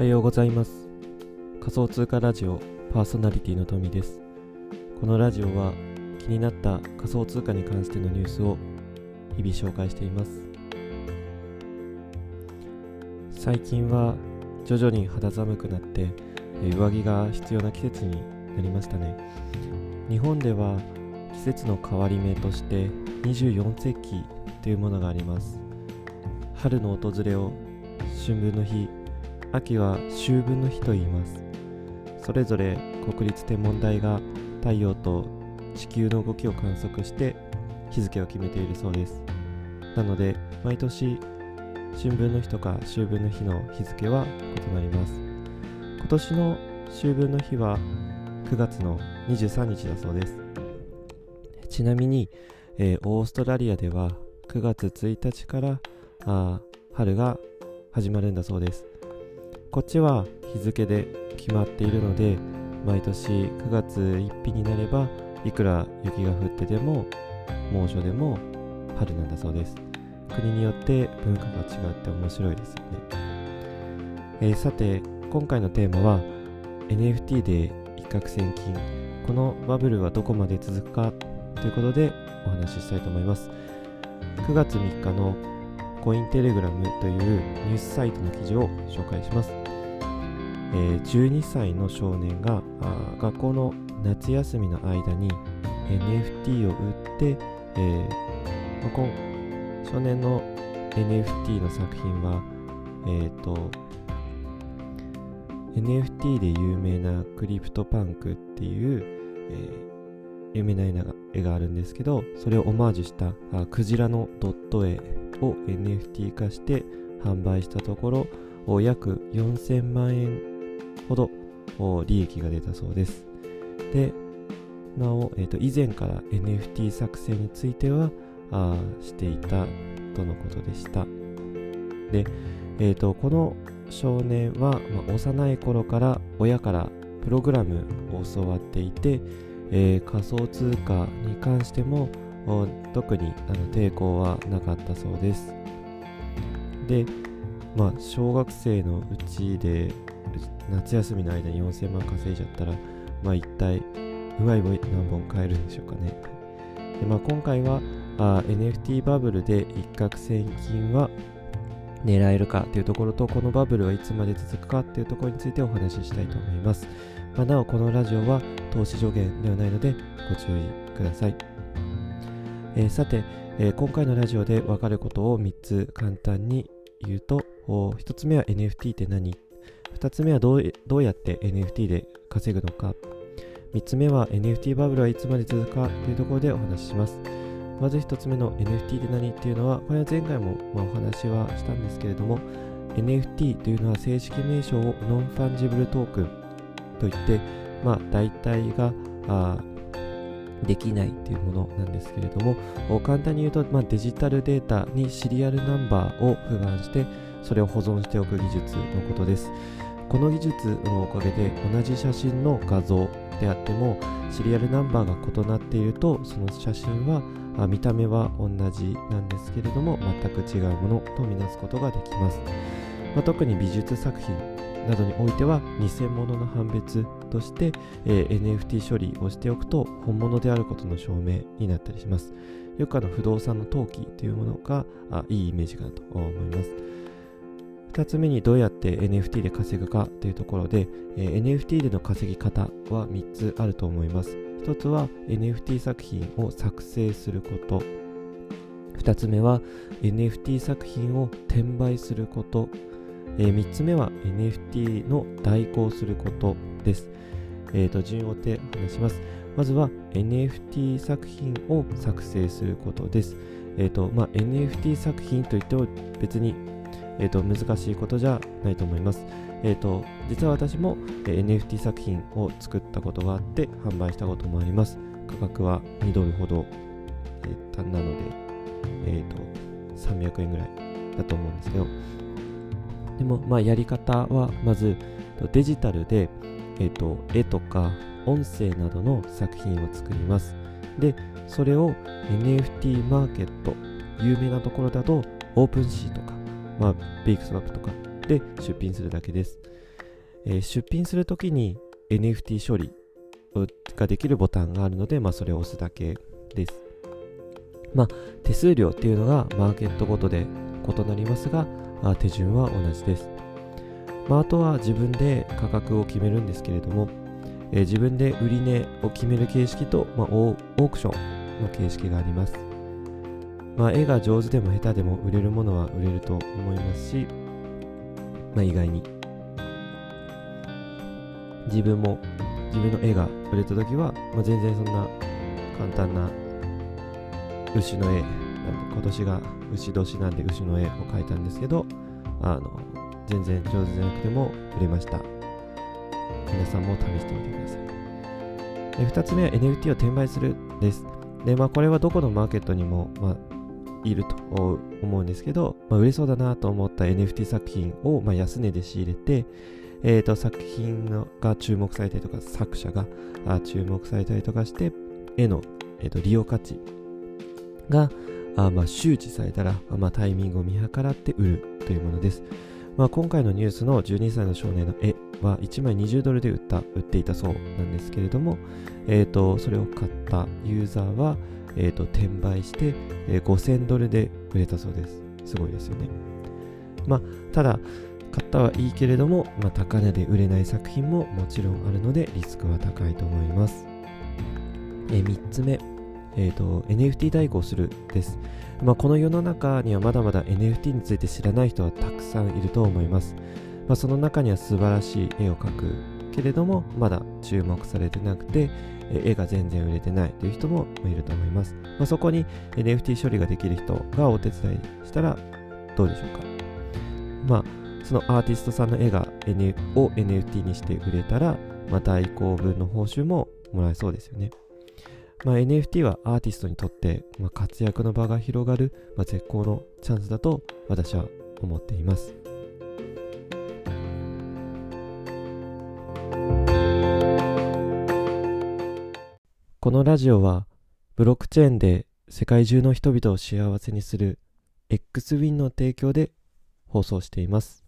おはようございます。仮想通貨ラジオパーソナリティのトミです。このラジオは気になった仮想通貨に関してのニュースを日々紹介しています。最近は徐々に肌寒くなって上着が必要な季節になりましたね。日本では季節の変わり目として24節気というものがあります。春の訪れを春分の日秋は秋分の日と言いますそれぞれ国立天文台が太陽と地球の動きを観測して日付を決めているそうですなので毎年春分の日とか秋分の日の日付は異なります今年の秋分の日は9月の23日だそうですちなみに、えー、オーストラリアでは9月1日からあ春が始まるんだそうですこっちは日付で決まっているので毎年9月1日になればいくら雪が降ってでも猛暑でも春なんだそうです。国によって文化が違って面白いですよね、えー、さて今回のテーマは NFT で一攫千金。このバブルはどこまで続くかということでお話ししたいと思います。9月3日のコインテレグラムというニュースサイトの記事を紹介します。えー、12歳の少年が学校の夏休みの間に NFT を売って、えー、こ少年の NFT の作品は、えーと、NFT で有名なクリプトパンクっていう、えー、有名な絵があるんですけどそれをオマージュしたあクジラのドット絵を NFT 化して販売したところ約4000万円ほど利益が出たそうです。でなお、えー、と以前から NFT 作成についてはあしていたとのことでした。で、えーと、この少年は、まあ、幼い頃から親からプログラムを教わっていて、えー、仮想通貨に関しても特にあの抵抗はなかったそうです。でまあ小学生のうちで夏休みの間に4000万稼いじゃったらまあ一体うまい棒何本買えるんでしょうかね。で、まあ、今回はあ NFT バブルで一攫千金は狙えるかというところとこのバブルはいつまで続くかというところについてお話ししたいと思います、まあ、なおこのラジオは投資助言ではないのでご注意ください。えー、さて、えー、今回のラジオで分かることを3つ簡単に言うと1つ目は NFT って何2つ目はどうどうやって NFT で稼ぐのか。3つ目は NFT バブルはいつまで続くかというところでお話しします。まず1つ目の NFT って何っていうのはこれは前回もまお話はしたんですけれども NFT というのは正式名称をノンファンジブルトークンといってまあ代替ができないというものなんですけれども簡単に言うと、まあ、デジタルデータにシリアルナンバーを付番してそれを保存しておく技術のことですこの技術のおかげで同じ写真の画像であってもシリアルナンバーが異なっているとその写真は見た目は同じなんですけれども全く違うものとみなすことができます、まあ、特に美術作品などにおいては偽物の判別として、えー、NFT 処理をしておくと本物であることの証明になったりします。よくあの不動産の登記というものがあいいイメージかなと思います。2つ目にどうやって NFT で稼ぐかというところで、えー、NFT での稼ぎ方は3つあると思います。1つは NFT 作品を作成すること。2つ目は NFT 作品を転売することえー、3つ目は NFT の代行することです。えー、と順を追って話します。まずは NFT 作品を作成することです。えーまあ、NFT 作品といっても別に、えー、と難しいことじゃないと思います。えーと、実は私も、えー、NFT 作品を作ったことがあって販売したこともあります。価格は2ドルほど、えー、なので、えーと300円ぐらいだと思うんですけど、でも、まあ、やり方はまずデジタルで、えーと、絵とか音声などの作品を作ります。で、それを NFT マーケット、有名なところだと OpenSea とか、まあ、ビークスワップとかで出品するだけです。えー、出品するときに NFT 処理ができるボタンがあるので、まあ、それを押すだけです。まあ、手数料っていうのがマーケットごとで異なりますが、あ手順は同じです。まあ、あとは自分で価格を決めるんですけれども、えー、自分で売値を決める形式と、まあ、オークションの形式があります。まあ、絵が上手でも下手でも売れるものは売れると思いますし、まあ、意外に。自分も自分の絵が売れた時は、まあ、全然そんな簡単な牛の絵なんで今年が牛年なんで牛の絵を描いたんですけどあの全然上手じゃなくても売れました。皆さんも試してみてください。で2つ目は NFT を転売するです。でまあこれはどこのマーケットにも、まあ、いると思うんですけど、まあ、売れそうだなと思った NFT 作品を、まあ、安値で仕入れて、えーと、作品が注目されたりとか作者が注目されたりとかして絵の、えーと、利用価値があ、まあ、周知されたら、まあ、タイミングを見計らって売るというものです、まあ、今回のニュースの12歳の少年の絵は1枚20ドルで売った売っていたそうなんですけれども、えーと、それを買ったユーザーは、えーと、転売して、えー、5000ドルで売れたそうですすごいですよねまあただ買ったはいいけれども、まあ、高値で売れない作品ももちろんあるのでリスクは高いと思います。え3つ目、えーと、NFT 代行するです、まあ、この世の中にはまだまだ NFT について知らない人はたくさんいると思います。まあ、その中には素晴らしい絵を描くけれども、まだ注目されてなくて、絵が全然売れてないという人もいると思います。まあ、そこに NFT 処理ができる人がお手伝いしたらどうでしょうか。まあそのアーティストさんの絵が、N、を NFT にして売れたら、まあ、代行分の報酬ももらえそうですよね。まあ、NFT はアーティストにとって、まあ、活躍の場が広がる、まあ、絶好のチャンスだと私は思っています。このラジオはブロックチェーンで世界中の人々を幸せにする XWIN の提供で放送しています。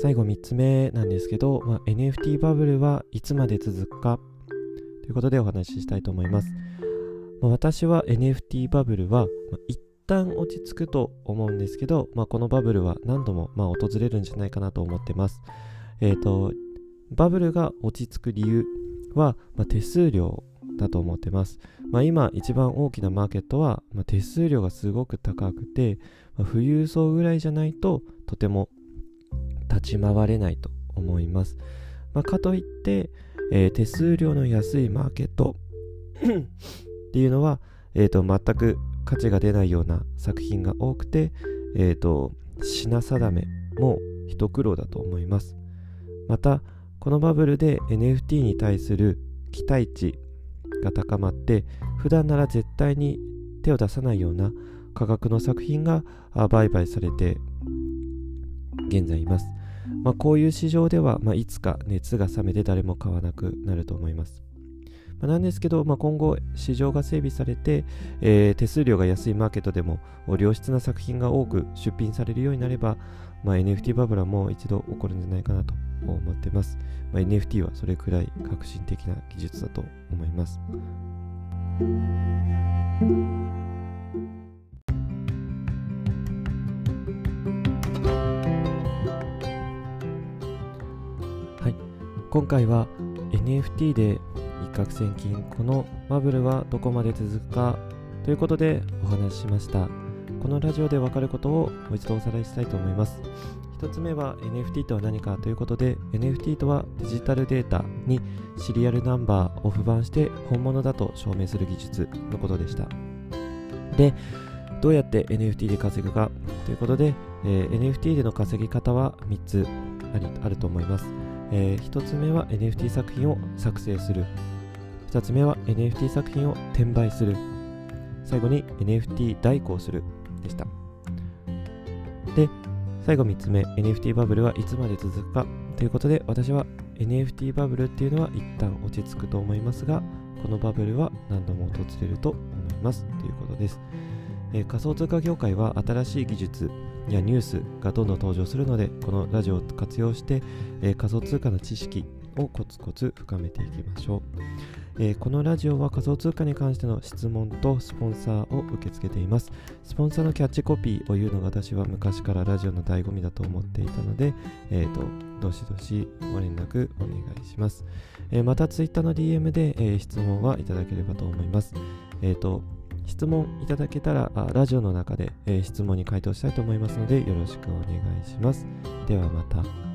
最後3つ目なんですけど、まあ、NFT バブルはいつまで続くか？ということでお話ししたいと思います。まあ、私は NFT バブルは、まあ、一旦落ち着くと思うんですけど、まあ、このバブルは何度もまあ訪れるんじゃないかなと思ってます。えっ、ー、と、バブルが落ち着く理由は、まあ、手数料だと思ってます。まあ、今一番大きなマーケットは、まあ、手数料がすごく高くて、まあ、富裕層ぐらいじゃないととても立ち回れないと思います。まあ、かといって、えー、手数料の安いマーケット っていうのは、えーと、全く価値が出ないような作品が多くて、えーと、品定めも一苦労だと思います。また、このバブルで NFT に対する期待値が高まって普段なら絶対に手を出さないような価格の作品が売買されて現在います。まあ、こういう市場では、まあ、いつか熱が冷めて誰も買わなくなると思います。まあ、なんですけど、まあ、今後市場が整備されて、えー、手数料が安いマーケットでも良質な作品が多く出品されるようになれば、まあ、NFT バブルも一度起こるんじゃないかなと思ってます。まあ、NFT はそれくらい革新的な技術だと思いますはい。今回は NFT で一攫千金。このバブルはどこまで続くか？ということでお話ししました。このラジオで分かることをもう一度おさらいしたいと思います。1つ目は NFT とは何かということで NFT とはデジタルデータにシリアルナンバーを付番して本物だと証明する技術のことでした。でどうやって NFT で稼ぐか？ということで、えー、NFT での稼ぎ方は3つありあると思います。えー、1つ目は NFT 作品を作成する。2つ目は NFT 作品を転売する。最後に NFT 代行するでした。で最後3つ目 NFT バブルはいつまで続くか。ということで私は NFT バブルっていうのは一旦落ち着くと思いますがこのバブルは何度も訪れると思います。ということです、えー、仮想通貨業界は新しい技術やニュースがどんどん登場するのでこのラジオを活用して、えー、仮想通貨の知識をコツコツ深めていきましょう、えー、このラジオは仮想通貨に関しての質問とスポンサーを受け付けています。スポンサーのキャッチコピーを言うのが私は昔からラジオの醍醐味だと思っていたので、えーと、どしどしご連絡お願いします、えー、また Twitter の DM で、えー、質問はいただければと思います。えっ、と質問いただけたらラジオの中で、えー、質問に回答したいと思いますのでよろしくお願いします。ではまた。